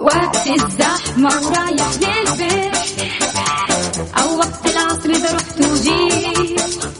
وقت الزحمة ورايح للبيت. أو وقت العصر إذا رحت وجيت.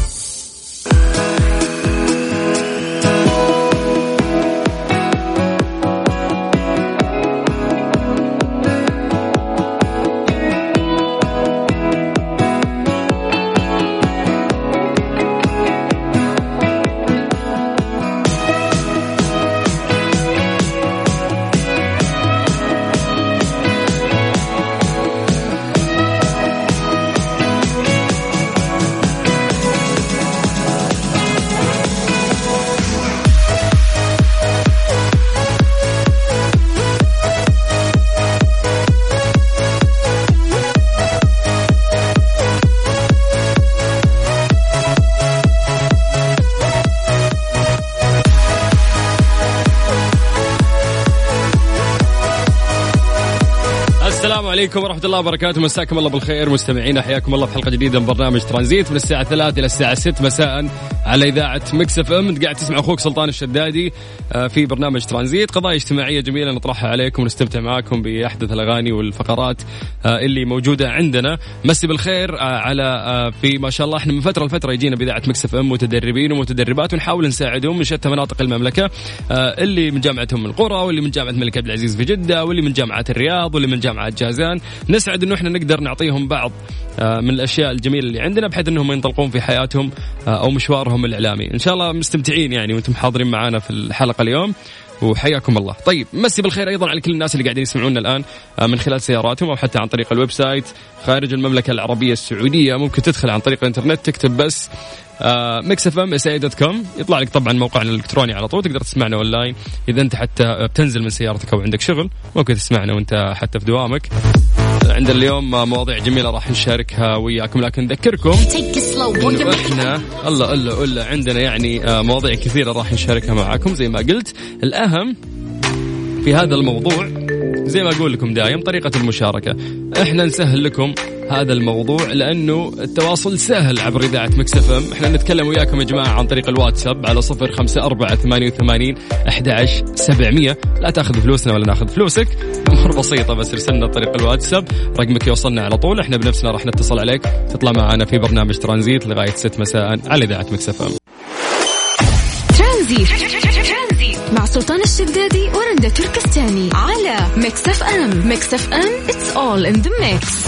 عليكم ورحمة الله وبركاته. مساكم الله بالخير. مستمعينا حياكم الله في حلقة جديدة من برنامج ترانزيت من الساعة 3 إلى الساعة 6 مساء على إذاعة مكس إف إم. قاعد تسمع أخوك سلطان الشدادي آه، في برنامج ترانزيت. قضايا اجتماعية جميلة نطرحها عليكم ونستمتع معاكم بأحدث الأغاني والفقرات آه، اللي موجودة عندنا. مسي بالخير آه، على في ما شاء الله إحنا من فترة لفترة يجينا بإذاعة مكس إف إم متدربين ومتدربات ونحاول نساعدهم من شتى مناطق المملكة اللي من جامعة أم القرى واللي من جامعة الملك عبد العزيز في جدة واللي من جامعة الرياض واللي من جامعة جازان نسعد إنه إحنا نقدر نعطيهم بعض آه، من الأشياء الجميلة اللي عندنا بحيث إنهم ينطلقون في حياتهم آه، أو مشوارهم الإعلامي. إن شاء الله مستمتعين يعني وأنتم حاضرين معنا في الحلقة اليوم. وحياكم الله. طيب مسي بالخير أيضا على كل الناس اللي قاعدين يسمعونا الآن آه، من خلال سياراتهم أو حتى عن طريق ال website خارج المملكة العربية السعودية. ممكن تدخل عن طريق الإنترنت تكتب بس ميكس اف ام SA dot com يطلع لك طبعا موقعنا الإلكتروني على طول تقدر تسمعنا اونلاين إذا أنت حتى بتنزل من سيارتك أو عندك شغل ممكن تسمعنا وأنت حتى في دوامك. عندنا اليوم مواضيع جميلة راح نشاركها وياكم لكن نذكركم إنه إحنا الله الله الله عندنا يعني آه، مواضيع كثيرة راح نشاركها معاكم. زي ما قلت الأهم في هذا الموضوع زي ما أقول لكم دايم طريقة المشاركة. إحنا نسهل لكم هذا الموضوع لأنه التواصل سهل عبر إذاعة مكسف إم. إحنا نتكلم وياكم يا جماعة عن طريق الواتساب على 05488 11700 لا تأخذ فلوسنا ولا نأخذ فلوسك امور بسيطة بس ارسلنا طريق الواتساب. رقمك يوصلنا على طول إحنا بنفسنا راح نتصل عليك. تطلع معنا في برنامج ترانزيت لغاية ست مساء على إذاعة مكس إف إم. ترانزيت. مع سلطان الشدادي ورندا تركستاني على ميكس إف إم. ميكس إف إم it's all in the mix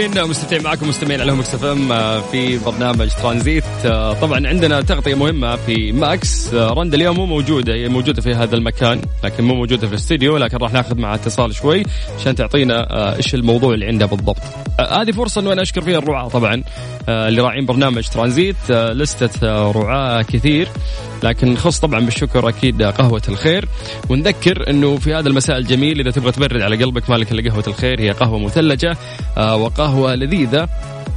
20 مستمتعين معكم مستمعين على مكس إف إم آه، في برنامج ترانزيت. آه، طبعا عندنا تغطية مهمة في ماكس. آه، رندا اليوم مو موجودة هي موجودة في هذا المكان لكن مو موجودة في الاستديو لكن راح ناخذ معها اتصال شوي عشان تعطينا إيش الموضوع اللي عندها بالضبط. هذه فرصة إنه أنا أشكر فيها الرعاة طبعا اللي راعين برنامج ترانزيت. لستة رعاة كثير. لكن نخص طبعا بالشكر أكيد قهوة الخير. ونذكر إنه في هذا المساء الجميل إذا تبغى تبرد على قلبك مالك إلا قهوة الخير هي قهوة مثلجة آه، وقهوة لذيذة.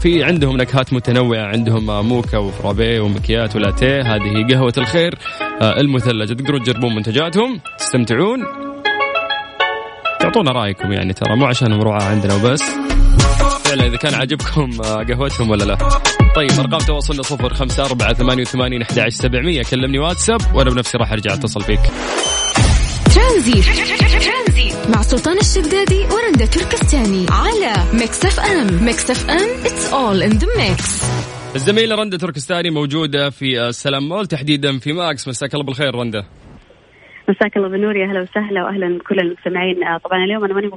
في عندهم نكهات متنوعة عندهم موكا وفرابيه ومكيات ولاتيه هذه قهوة الخير آه، المثلجة. تقدروا تجربون منتجاتهم تستمتعون. تعطونا رأيكم يعني ترى مو عشانهم رعاة عندنا وبس. فعلا إذا كان عاجبكم آه، قهوتهم ولا لا. طيب أرقام تواصلنا صفر خمسة أربعة ثمانية وثمانين أحد عشر سبعمية. كلمني واتساب وأنا بنفسي راح أرجع أتصل فيك ترانزيت. مع سلطان الشدادي ورندا تركستاني على ميكس اف ام. ميكس اف ام it's all in the mix الزميلة رندا تركستاني موجودة في السلام مول. تحديدا في ماكس. مساك الله بالخير رندا. مساك الله بالنور. يا أهلا وسهلا واهلا بكل المستمعين. آه، طبعا اليوم أنا ماني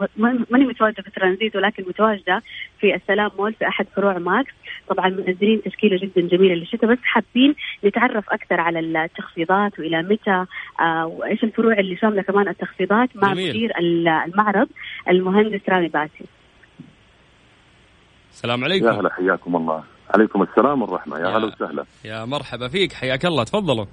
ماني متواجدة في ترانزيت ولكن متواجدة في السلام مول في أحد فروع ماكس. طبعا منزلين تشكيلة جدا جميلة للشتاء بس حابين نتعرف أكثر على التخفيضات وإلى متى آه وإيش الفروع اللي شاملة كمان التخفيضات مع. مدير ال- المعرض المهندس رامي باسي. السلام يا عليكم هلا حياكم الله. عليكم السلام والرحمة. يا يا- هلا وسهلا. يا مرحبا فيك حياك الله. تفضلوا.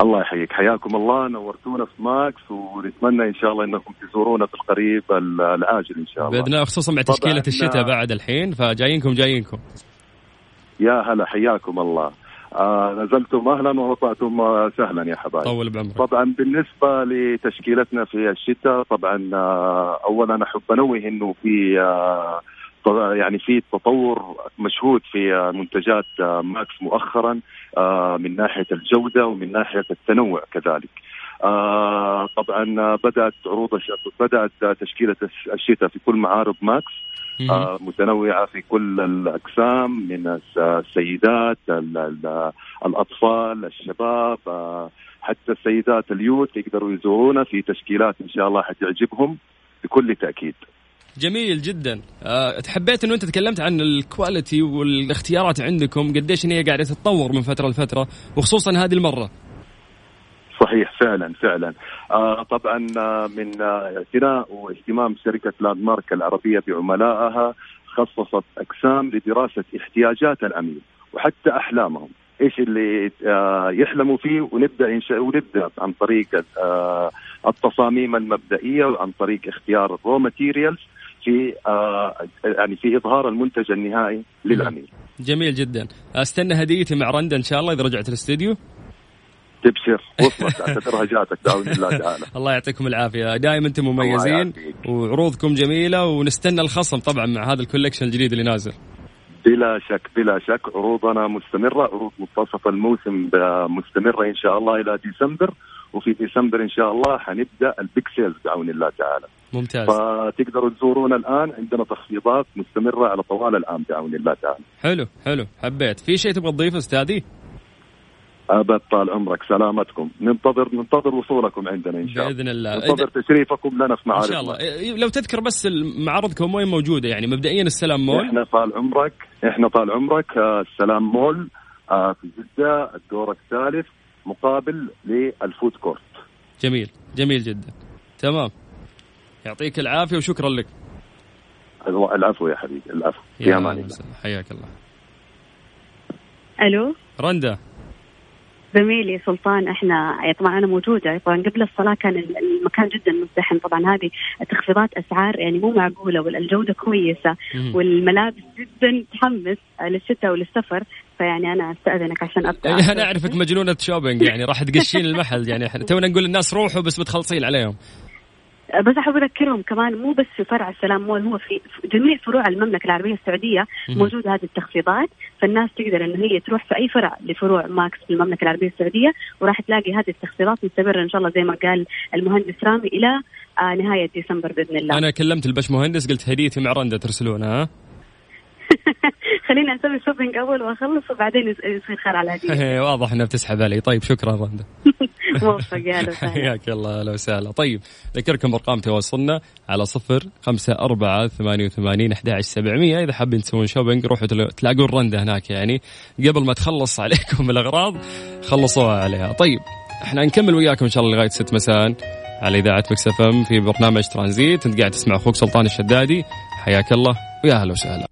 الله يحييك. حياكم الله. نورتونا في ماكس ونتمنى إن شاء الله أنكم تزورونا في القريب ال- العاجل إن شاء الله. بإذن الله خصوصا مع طبعاً، تشكيلة الشتاء آه. بعد الحين فجايينكم جايينكم. يا هلا حياكم الله. آه نزلتم أهلا ووطئتم آه، سهلا يا حبايب. طول بعمرك. طبعا بالنسبة لتشكيلتنا في الشتاء طبعا آه، أولا أحب أنوه أنه في آه، يعني في تطور مشهود في آه، منتجات آه، ماكس مؤخرا. آه، من ناحية الجودة ومن ناحية التنوع كذلك. آه، طبعا آه، بدأت عروض آه، تشكيلة الش- الشتاء في كل معارض ماكس. آه، متنوعة في كل الأقسام من الس- السيدات ال- ال- الأطفال الشباب آه، حتى السيدات ال youth يقدروا يزورونا في تشكيلات إن شاء الله حتعجبهم بكل تأكيد. جميل جدا. أه حبيت إنه أنت تكلمت عن ال quality والاختيارات عندكم قديش هي قاعدة تتطور من فترة لفترة وخصوصا هذه المرة. صحيح فعلا فعلا. آه طبعا آه، من آه، اعتناء واهتمام شركة Landmark العربية بعملائها خصصت أقسام لدراسة احتياجات العميل وحتى أحلامهم. إيش اللي آه، يحلموا فيه؟ ونبدأ إنشاء ونبدأ عن طريق آه، التصاميم المبدئية وعن طريق اختيار ال raw materials في آه، يعني في إظهار المنتج النهائي للعميل جميل جدا. أستنى هديتي مع رندا إن شاء الله إذا رجعت الاستديو. تبشر. وصلت. اعتبرها جاتك بعون الله تعالى. الله يعطيكم العافية. دائما أنتم مميزين. وعروضكم جميلة ونستنى الخصم طبعا مع هذا ال collection الجديد اللي نازل. بلا شك بلا شك. عروضنا مستمرة. عروض منتصف الموسم مستمرة إن شاء الله إلى ديسمبر. وفي ديسمبر إن شاء الله حنبدأ ال big sales بعون الله تعالى. ممتاز. فتقدروا تزورونا الآن عندنا تخفيضات مستمرة على طوال العام بعون الله تعالى. حلو حلو حبيت. في شيء تبغى تضيفه أستاذي؟ أبد طال عمرك سلامتكم. ننتظر ننتظر وصولكم عندنا إن شاء الله. بإذن الله. ننتظر تشريفكم لنا في إن معارضنا. شاء الله. إيه، لو تذكر بس معارضكم وين موجودة يعني. مبدئيا السلام مول. إحنا طال عمرك إحنا طال عمرك آه، السلام مول آه، في جدة الدور الثالث مقابل لل food court. جميل. جميل جدا. تمام. يعطيك العافية وشكرا لك. العفو يا حبيبي. العفو. يا أمان. حياك الله. ألو؟ رندا. زميلي سلطان إحنا طبعا أنا موجودة. طبعا قبل الصلاة كان ال- المكان جدا مزدحم. طبعا هذه تخفيضات أسعار يعني مو معقولة والجودة كويسة. والملابس جدا تحمس للشتاء وللسفر. فيعني أنا أستأذنك عشان أبدأ. يعني أنا أعرفك مجنونة shopping يعني راح تقشين المحل يعني إحنا تونا نقول للناس روحوا بس بتخلصين عليهم. بس احب أذكرهم كمان مو بس في فرع السلام مول هو في جميع فروع المملكة العربية السعودية. موجودة هذه التخفيضات فالناس تقدر إن هي تروح في أي فرع لفروع ماكس في المملكة العربية السعودية وراح تلاقي هذه التخفيضات مستمرة إن شاء الله زي ما قال المهندس رامي إلى آه نهاية ديسمبر بإذن الله. أنا كلمت البش مهندس قلت هديتي مع رندا ترسلونها. ها خلينا نسوي shopping أول وأخلص وبعدين يص- يصير خير على الهديه واضح انها بتسحب علي. طيب شكرا رندا موفق يا حياك الله أهلا وسهلا. طيب ذكركم ارقام تواصلنا على صفر خمسة أربعة ثمانية وثمانين أحد سبعمية. إذا حابين تسوون shopping روحوا تل- تلاقون رندا هناك يعني. قبل ما تخلص عليكم الأغراض خلصوها عليها. طيب إحنا نكمل وياكم إن شاء الله لغاية ست مساء على إذاعة مكس إف إم في برنامج ترانزيت. أنت قاعد تسمع أخوك سلطان الشدادي. حياك الله ويا أهلا وسهلا.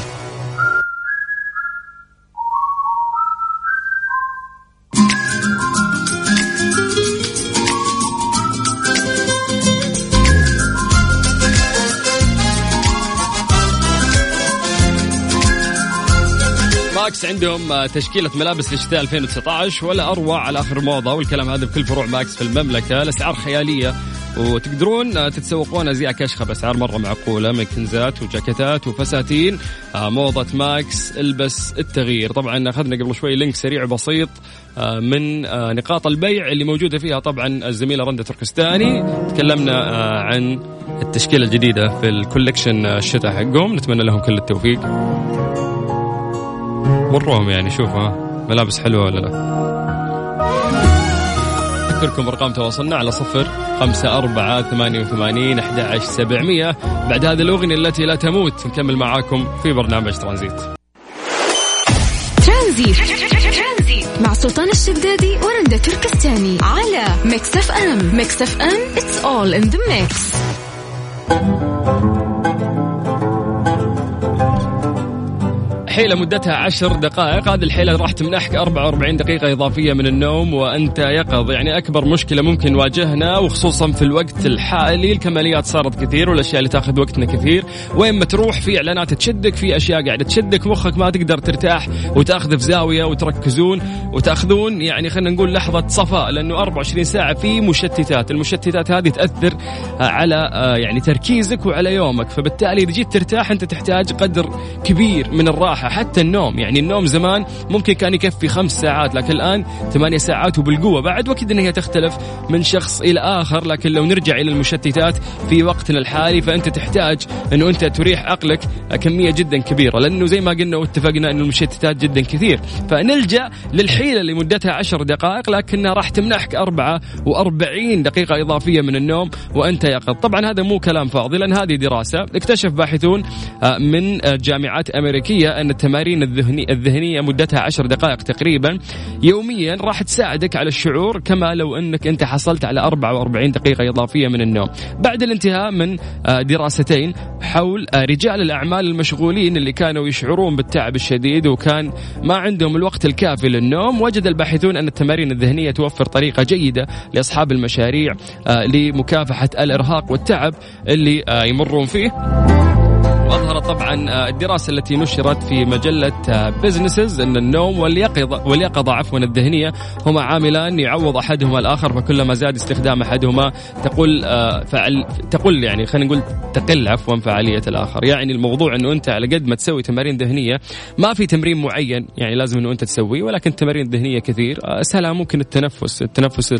ما ماكس عندهم آه، تشكيلة ملابس للشتاء 2019 ولا أروع على آخر موضة والكلام هذا بكل فروع ماكس في المملكة. الأسعار خيالية وتقدرون آه، تتسوقون أزياء كشخة بأسعار مرة معقولة من كنزات وجاكيتات وفساتين آه، موضة ماكس البس التغيير. طبعا أخذنا قبل شوي link سريع وبسيط من نقاط البيع اللي موجودة فيها طبعا الزميلة رندة تركستاني. تكلمنا عن التشكيلة الجديدة في ال collection الشتاء حقهم. نتمنى لهم كل التوفيق. مروهم يعني شوف ها. ملابس حلوة ولا لا؟ أذكركم أرقام تواصلنا على صفر خمسة أربعة ثمانية وثمانين أحد سبعمية. بعد هذه الأغنية التي لا تموت نكمل معاكم في برنامج ترانزيت. ترانزيت. مع سلطان الشدادي ورندا تركستاني على ميكس أف أم. ميكس أف أم it's all in the mix. حيلة مدتها عشر دقائق. هذه الحيلة راح تمنحك 44 دقيقة إضافية من النوم وأنت يقظ. يعني أكبر مشكلة ممكن نواجهنا وخصوصا في الوقت الحالي. الكماليات صارت كثير والأشياء اللي تأخذ وقتنا كثير. وين ما تروح في إعلانات تشدك في أشياء قاعدة تشدك. مخك ما تقدر ترتاح وتأخذ في زاوية وتركزون وتأخذون يعني خلينا نقول لحظة صفاء لأنه 24 ساعة في مشتتات. المشتتات هذه تأثر على آه، يعني تركيزك وعلى يومك. فبالتالي إذا جيت ترتاح أنت تحتاج قدر كبير من الراحة. حتى النوم. يعني النوم زمان ممكن كان يكفي خمس ساعات لكن الآن ثمانية ساعات وبالقوة. بعد وأكيد أن هي تختلف من شخص إلى آخر لكن لو نرجع إلى المشتتات في وقتنا الحالي فأنت تحتاج أنه أنت تريح عقلك كمية جدا كبيرة. لأنه زي ما قلنا واتفقنا أنه المشتتات جدا كثير. فنلجأ للحيلة اللي مدتها عشر دقائق لكنها راح تمنحك 44 دقيقة إضافية من النوم وأنت يقظ طبعا هذا مو كلام فاضي لأن هذه دراسة. اكتشف باحثون آه، من آه، جامعات أمريكية أن التمارين الذهني الذهنية مدتها عشر دقائق تقريبا. يوميا راح تساعدك على الشعور كما لو أنك أنت حصلت على 44 دقيقة إضافية من النوم. بعد الانتهاء من آه، دراستين حول آه، رجال الأعمال المشغولين اللي كانوا يشعرون بالتعب الشديد وكان ما عندهم الوقت الكافي للنوم وجد الباحثون أن التمارين الذهنية توفر طريقة جيدة لأصحاب المشاريع آه، لمكافحة الإرهاق والتعب اللي يمرون فيه. واظهرت طبعا آه، الدراسة التي نشرت في مجلة بزنسز إن النوم واليقظة واليقظة عفوا الذهنيه هما عاملان يعوض أحدهما الآخر فكلما زاد استخدام أحدهما تقول آه، فعل تقل يعني خلينا نقول تقل عفوا فعالية الآخر. يعني الموضوع إنه أنت على قد ما تسوي تمارين ذهنيه ما في تمرين معين يعني لازم إنه أنت تسويه ولكن تمارين ذهنيه كثير. آه، أسهلها ممكن التنفس التنفس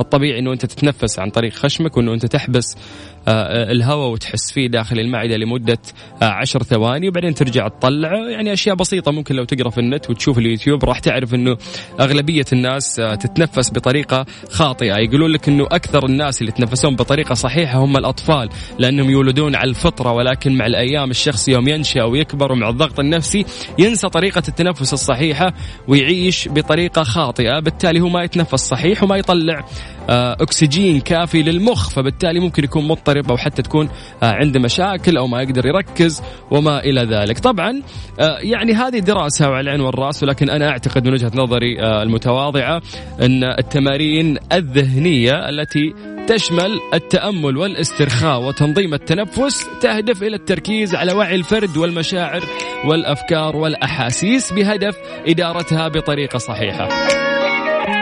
الطبيعي إنه أنت تتنفس عن طريق خشمك وإنه أنت تحبس آه، الهواء وتحس فيه داخل المعدة لمدة آه، عشر ثواني وبعدين ترجع تطلعه يعني أشياء بسيطة ممكن لو تقرأ في النت وتشوف اليوتيوب راح تعرف أنه أغلبية الناس آه، تتنفس بطريقة خاطئة. يقولون لك أنه أكثر الناس اللي يتنفسون بطريقة صحيحة هم الأطفال لأنهم يولدون على الفطرة ولكن مع الأيام الشخص يوم ينشأ ويكبر ومع الضغط النفسي ينسى طريقة التنفس الصحيحة ويعيش بطريقة خاطئة. بالتالي هو ما يتنفس صحيح وما يطلع آه، أكسجين كافي للمخ فبالتالي ممكن يكون مضطرب أو حتى تكون آه، عنده مشاكل أو ما يقدر يركز وما إلى ذلك. طبعا آه، يعني هذه دراسة وعلى العين والرأس ولكن أنا أعتقد من وجهة نظري آه، المتواضعة أن التمارين الذهنية التي تشمل التأمل والاسترخاء وتنظيم التنفس تهدف إلى التركيز على وعي الفرد والمشاعر والأفكار والأحاسيس بهدف إدارتها بطريقة صحيحة.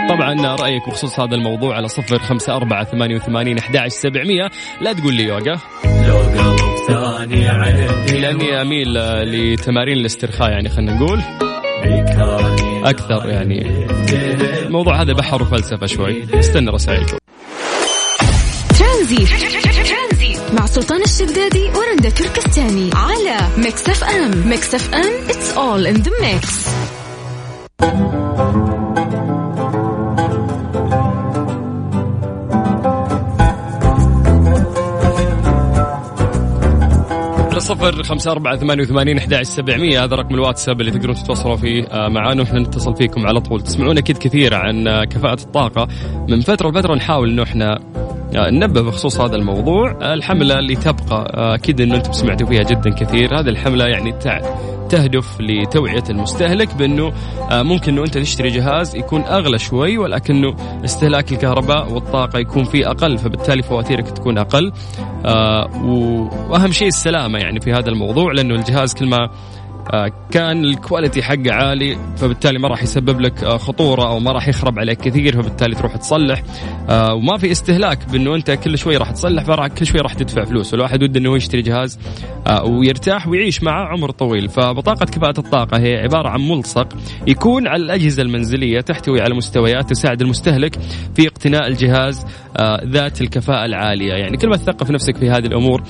طبعا رأيك بخصوص هذا الموضوع على صفر خمسة أربعة ثمانية وثمانين أحد سبعمية. لا تقول لي يوغا لاني اميل لتمارين الاسترخاء يعني خلينا نقول. أكثر يعني. الموضوع هذا بحر وفلسفة شوي. استنى رسائلكم ترانزيت. مع سلطان الشدادي ورندا تركستاني على ميكس أف أم. ميكس أف أم it's all in the mix. صفر خمسة أربعة ثمانية وثمانين أحد سبعمية. هذا رقم الواتساب اللي تقدرون تتواصلوا فيه آه، معنا ونحن نتصل فيكم على طول. تسمعون أكيد كثير عن آه، كفاءة الطاقة. من فترة لفترة نحاول إنه إحنا آه، ننبه بخصوص هذا الموضوع. الحملة لتبقى أكيد أنه أنتم سمعتوا فيها جدا كثير. هذه الحملة يعني تع- تهدف لتوعية المستهلك بأنه آه، ممكن أنه أنت تشتري جهاز يكون أغلى شوي ولكنه استهلاك الكهرباء والطاقة يكون فيه أقل فبالتالي فواتيرك تكون أقل. آه، و- وأهم شيء السلامة يعني في هذا الموضوع لأنه الجهاز كل ما كان ال quality حقه عالي فبالتالي ما راح يسبب لك آه، خطورة أو ما راح يخرب عليك كثير فبالتالي تروح تصلح. آه، وما في استهلاك بأنه أنت كل شوي راح تصلح فراح كل شوي راح تدفع فلوس. والواحد وده إنه يشتري جهاز آه، ويرتاح ويعيش معه عمر طويل. فبطاقة كفاءة الطاقة هي عبارة عن ملصق يكون على الأجهزة المنزلية تحتوي على مستويات تساعد المستهلك في اقتناء الجهاز آه، ذات الكفاءة العالية. يعني كل ما تثقف نفسك في هذه الأمور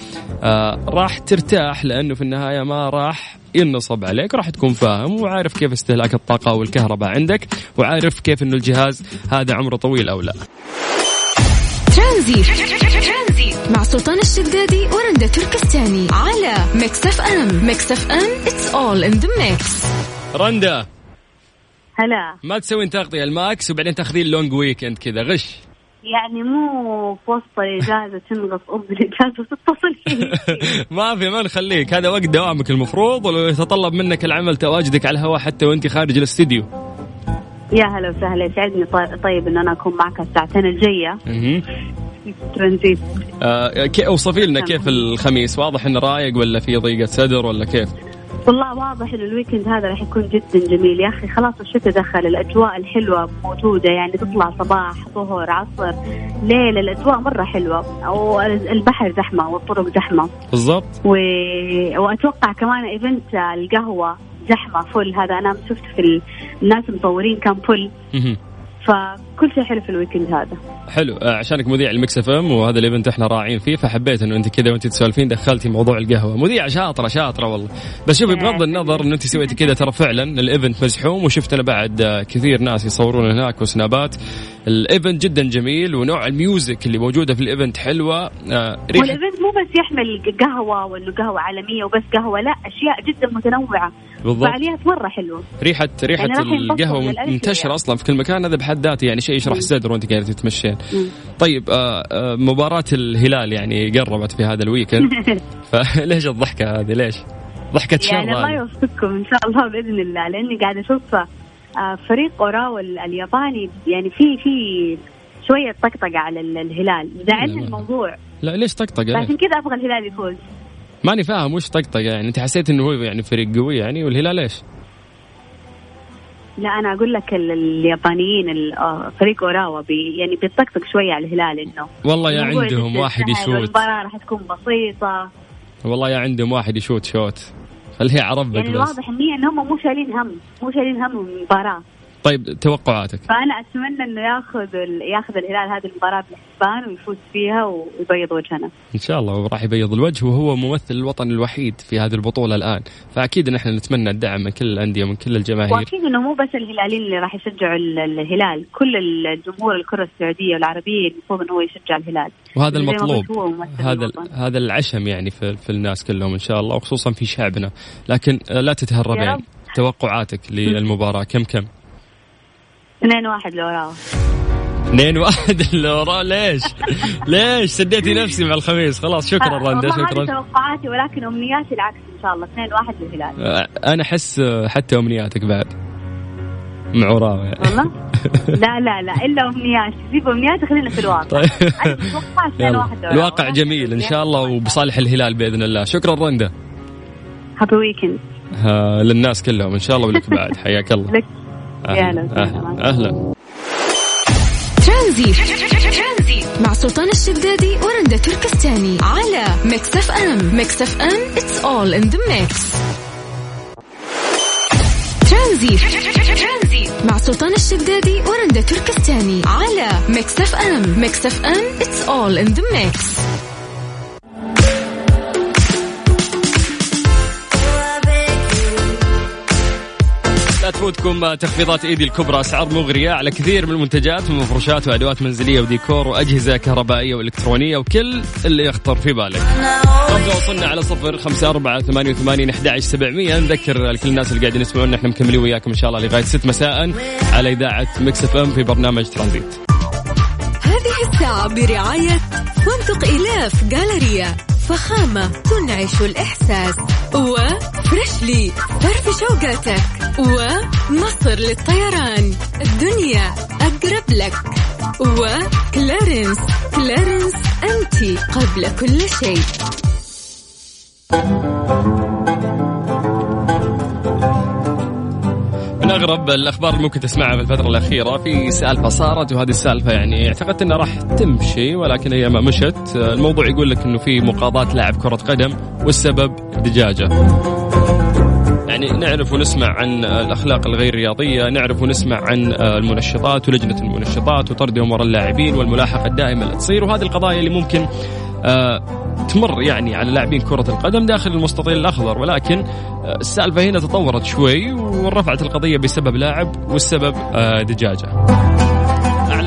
آه، راح ترتاح لأنه في النهاية ما راح ينصب عليك؟ راح تكون فاهم وعارف كيف استهلاك الطاقة والكهرباء عندك وعارف كيف إنه الجهاز هذا عمره طويل أو لا. ترانزيت. مع سلطان الشدادي ورندا تركستاني على ميكس اف ام. ميكس اف ام it's all in the mix رندا. هلا. ما تسوين تغطية الماكس وبعدين تاخذين long weekend كذا غش. يعني مو في وسط الإجازة تنغص أم الإجازة وتتصل فيه ما في ما نخليك. هذا وقت دوامك المفروض ولو يتطلب منك العمل تواجدك على الهواء حتى وأنت خارج الاستديو. يا هلا وسهلا. يسعدني طي- طيب إن أنا أكون معك الساعتين. في ترانزيت. آه أوصفي لنا كيف الخميس؟ واضح انه رايق ولا في ضيقة صدر ولا كيف؟ والله واضح إن ال weekend هذا راح يكون جدا جميل. يا أخي خلاص الشتاء دخل الأجواء الحلوة موجودة يعني تطلع صباح ظهر عصر ليل الأجواء مرة حلوة. والبحر زحمة والطرق زحمة. بالضبط. و... وأتوقع كمان event القهوة زحمة full هذا أنا شفت في ال- الناس مصورين كان full مهم. فكل شيء حلو في ال weekend هذا. حلو. آه، عشانك مذيع ال Mix FM وهذا ال event إحنا راعين فيه فحبيت إنه أنت كذا وأنت تسولفين دخلتي موضوع القهوة. مذيعة شاطرة شاطرة والله. بس شوفي بغض النظر انه أنت سويتي كذا ترى فعلا ال event مزحوم وشفت أنا بعد آه، كثير ناس يصورون هناك وسنابات. ال event جدا جميل ونوع ال music اللي موجودة في ال event حلوة. آه، ريحة. وال event مو بس يحمل قهوة وإنه قهوة عالمية وبس قهوة لا أشياء جدا متنوعة. بالضبط. فعاليات مرة حلوة. ريحة ريحة القهوة منتشرة. أصلا في كل مكان هذا بحد ذاته يعني شيء يشرح الصدر وانت قاعدة تتمشين. طيب آه، آه، مباراة الهلال يعني قربت في هذا الويكند فليش الضحكة هذه ليش؟ ضحكة شر يعني الله. يوفقكم إن شاء الله بإذن الله لأني قاعدة أشوف آه، فريق أوراوا ال- الياباني يعني في في شوية طقطقة على ال- الهلال زعلني. الموضوع لا ليش طقطقة ليش؟ عشان كذا أبغى الهلال يفوز ماني فاهم وش طقطقة يعني أنت حسيت إنه هو يعني فريق قوي يعني والهلال إيش؟ لا أنا أقول لك ال- اليابانيين ال- آه، فريق أوراوا بي يعني بيطقطق شوية على الهلال إنه والله يا عندهم واحد سهل يشوت. والمباراه راح تكون بسيطة. والله يا عندهم واحد يشوت شوت. خليه عربك يعني بس. النية ان هم مو شايلين هم مو شايلين هم المباراة. طيب توقعاتك. فأنا أتمنى إنه ياخذ ياخذ الهلال هذه المباراة بالحسبان ويفوز فيها ويبيض وجهنا. إن شاء الله راح يبيض الوجه وهو ممثل الوطن الوحيد في هذه البطولة الآن. فأكيد نحن نتمنى الدعم من كل الأندية ومن كل الجماهير. وأكيد إنه مو بس الهلاليين اللي راح يشجعوا ال- الهلال كل الجمهور الكرة السعودية والعربية المفروض إنه هو يشجع الهلال. وهذا المطلوب. هذا. هذا العشم يعني في, في الناس كلهم إن شاء الله وخصوصا في شعبنا. لكن آه، لا تتهرب يا يعني رب. توقعاتك للمباراة كم كم؟ 2 1 لوراوا 2 واحد اللي وراه ليش؟ ليش؟ سديتي نفسي مع الخميس. خلاص شكرا آه، رندا شكرا. توقعاتي ولكن أمنياتي العكس إن شاء الله. 2 1 للهلال. آه، أنا أحس حتى أمنياتك بعد. مع وراوي يعني. والله؟ لا لا لا إلا أمنياتي. سيب أمنياتي خلينا في الواقع. طيب. أنا متوقعه 2 يلا. 1 لوراوا الواقع جميل إن شاء الله وبصالح الهلال بإذن الله. شكرا رندا هابي ويكند للناس كلهم إن شاء الله ولك بعد. حياك الله. لك يا أهلا. هلا وسهلا. أهلا, أهلا. ترانزيت مع سلطان الشدادي ورندا تركستاني على Mix FM. Mix FM it's all in the mix ترانزيت مع سلطان الشدادي ورندا تركستاني على Mix FM. Mix FM it's all in the mix تفوتكم تخفيضات إيديه الكبرى أسعار مغرية على كثير من المنتجات من مفروشات وأدوات منزلية وديكور وأجهزة كهربائية وإلكترونية وكل اللي يخطر في بالك. وصلنا على صفر خمسة أربعة ثمانية وثمانين أحد سبعمية نذكر لكل الناس اللي قاعدين يسمعونا إحنا مكملين وياكم إن شاء الله لغاية ست مساء على إذاعة Mix FM في برنامج ترانزيت. هذه الساعة برعاية فندق إلاف جالريا فخامة تنعش الإحساس وفريشلي فرف شوقاتك ومصر للطيران الدنيا أقرب لك وكلارنس كلارنس أنت قبل كل شيء. اغرب الأخبار اللي ممكن تسمعها في الفترة الأخيرة في سالفه صارت وهذه السالفة يعني اعتقدت إنها راح تمشي ولكن هي ما مشت. الموضوع يقول لك إنه في مقاضاة لاعب كرة قدم والسبب دجاجه يعني نعرف ونسمع عن الأخلاق الغير رياضية، نعرف ونسمع عن المنشطات ولجنة المنشطات وطردهم وراء اللاعبين والملاحقة الدائمة اللي تصير وهذه القضايا اللي ممكن تمر يعني على لاعبين كرة القدم داخل المستطيل الأخضر ولكن آه، السالفة هنا تطورت شوي ورفعت القضية بسبب لاعب والسبب آه، دجاجة.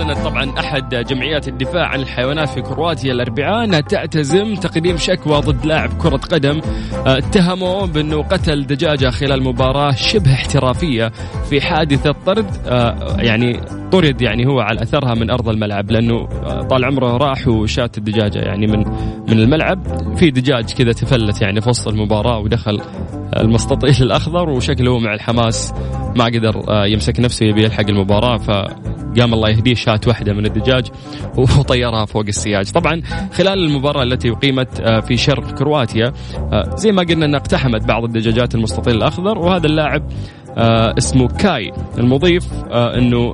أعلنت طبعا أحد جمعيات الدفاع عن الحيوانات في كرواتيا الأربعاء. أنها تعتزم تقديم شكوى ضد لاعب كرة قدم. آه، اتهموه بأنه قتل دجاجة خلال مباراة شبه احترافية في حادثة طرد آه، يعني طرد يعني هو على أثرها من أرض الملعب لأنه آه، طال عمره راح وشات الدجاجة يعني من من الملعب. في دجاج كذا تفلت يعني في وسط المباراة ودخل المستطيل الأخضر وشكله مع الحماس ما قدر يمسك نفسه يبي يلحق المباراة. فقام الله يهديه شات واحدة من الدجاج وطيرها فوق السياج. طبعا خلال المباراة التي أقيمت آه، في شرق كرواتيا آه، زي ما قلنا أنها اقتحمت بعض الدجاجات المستطيل الأخضر وهذا اللاعب آه، اسمه كاي المضيف أنه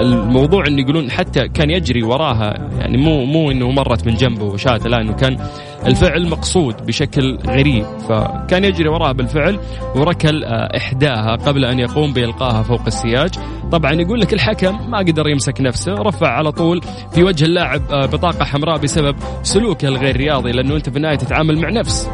الموضوع انه يقولون حتى كان يجري وراها يعني مو مو إنه مرت من جنبه وشاته لا إنه كان الفعل مقصود بشكل غريب. فكان يجري وراها بالفعل وركل آه، إحداها قبل أن يقوم بإلقاها فوق السياج. طبعا يقول لك الحكم ما قدر يمسك نفسه رفع على طول في وجه اللاعب آه، بطاقة حمراء بسبب سلوكه الغير رياضي لأنه أنت في النهاية تتعامل مع نفس.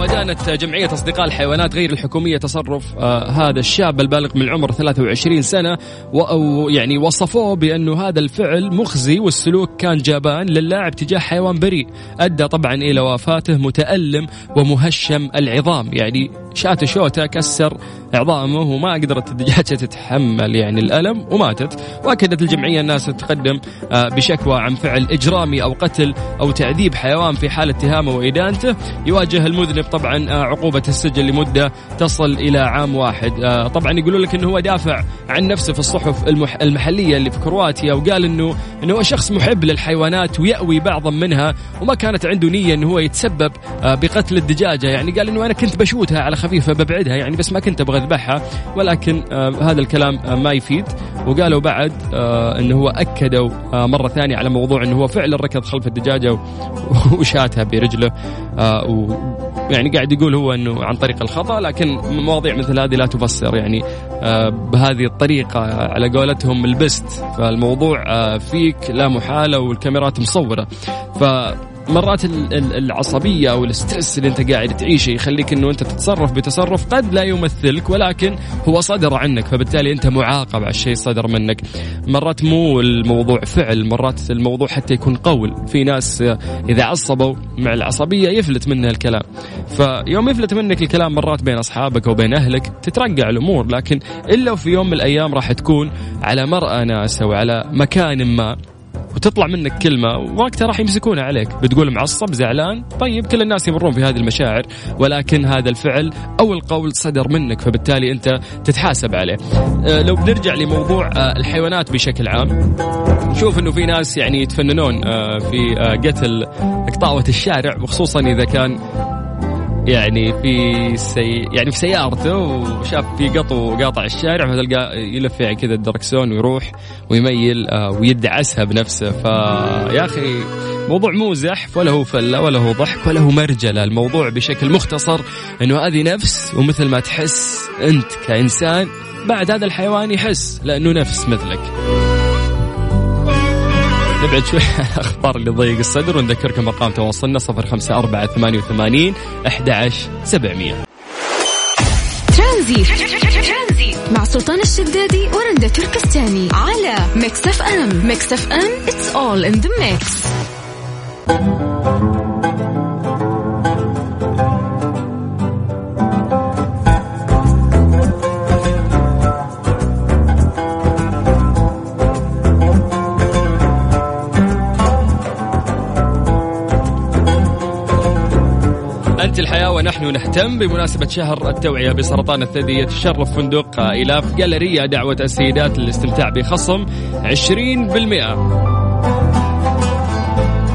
ودانت جمعية أصدقاء الحيوانات غير الحكومية تصرف آه هذا الشاب البالغ من العمر 23 سنة و- أو يعني وصفوه بأنه هذا الفعل مخزي والسلوك كان جبان للاعب تجاه حيوان بريء. أدى طبعا إلى وفاته متألم ومهشم العظام. يعني شات شوته كسر عظامه وما قدرت الدجاجة تتحمل يعني الألم وماتت. وأكدت الجمعية الناس تقدم آه بشكوى عن فعل إجرامي أو قتل أو تعذيب حيوان في حال اتهامه وإدانته. يواجه المذنب طبعا آه عقوبة السجن لمدة تصل إلى عام واحد. آه طبعا يقولون لك أنه هو دافع عن نفسه في الصحف المح المحلية اللي في كرواتيا وقال أنه أنه هو شخص محب للحيوانات ويأوي بعضا منها وما كانت عنده نية أنه هو يتسبب بقتل الدجاجة. يعني قال أنه أنا كنت بشوتها على خفيفة ببعدها يعني بس ما كنت أبغى أذبحها ولكن آه هذا الكلام آه ما يفيد. وقالوا بعد آه أنه هو أكدوا آه مرة ثانية على موضوع أنه هو فعلا ركض خلف الدجاجة و- وشاتها برجله. يعني قاعد يقول هو إنه عن طريق الخطأ لكن مواضيع مثل هذه لا تفسر. يعني بهذه الطريقة على قولتهم البست. فالموضوع فيك لا محالة والكاميرات مصورة. ف مرات ال- ال- العصبية أو الاسترس اللي أنت قاعد تعيشه يخليك أنه أنت تتصرف بتصرف قد لا يمثلك ولكن هو صدر عنك فبالتالي أنت معاقب على الشيء صدر منك. مرات مو الموضوع فعل مرات الموضوع حتى يكون قول. في ناس إذا عصبوا مع العصبية يفلت منها الكلام. فيوم يفلت منك الكلام مرات بين أصحابك أو بين أهلك تترقع الأمور. لكن إلا وفي يوم من الأيام راح تكون على مرأى ناس أو على مكان ما. وتطلع منك كلمة وقتها راح يمسكونها عليك. بتقول معصب زعلان طيب كل الناس يمرون في هذه المشاعر ولكن هذا الفعل أو القول صدر منك فبالتالي أنت تتحاسب عليه. آه، لو بنرجع لموضوع آه، الحيوانات بشكل عام نشوف إنه في ناس يعني يتفننون آه، في قتل قطاوة الشارع وخصوصا إذا كان يعني في سي... يعني في سيارته وشاف في قطو قاطع الشارع فتلقى يلف يعني كذا الدركسون ويروح ويميل آه، ويدعسها بنفسه. فيا أخي موضوع مو زحف ولا هو فلة ولا هو ضحك ولا هو مرجلة. الموضوع بشكل مختصر إنه هذه نفس ومثل ما تحس أنت كإنسان بعد هذا الحيوان يحس لأنه نفس مثلك. نبعد شوي عن الأخبار اللي تضيق الصدر ونذكركم ارقام تواصلنا 054 88 11700 ترانزيت. مع سلطان الشدادي ورندا تركستاني على Mix FM. Mix FM it's all in the mix أنت الحياة ونحن نهتم. بمناسبة شهر التوعية بسرطان الثدي يتشرف فندق إلاف جاليريا دعوة السيدات للاستمتاع بخصم 20%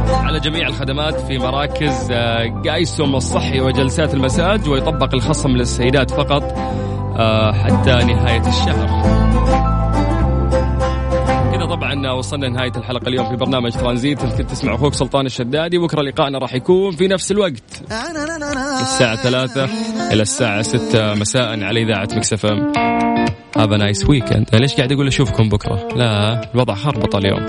على جميع الخدمات في مراكز آه، قايسوم الصحي وجلسات المساج ويطبق الخصم للسيدات فقط آه، حتى نهاية الشهر. كذا طبعا وصلنا لنهاية الحلقة اليوم في برنامج ترانزيت. كنت تسمع أخوك سلطان الشدادي بكرة لقائنا راح يكون في نفس الوقت. الساعة ثلاثة إلى الساعة ستة. مساء على إذاعة Mix FM. هذا nice weekend ليش قاعد أقول أشوفكم بكرة؟ لا الوضع خربط اليوم.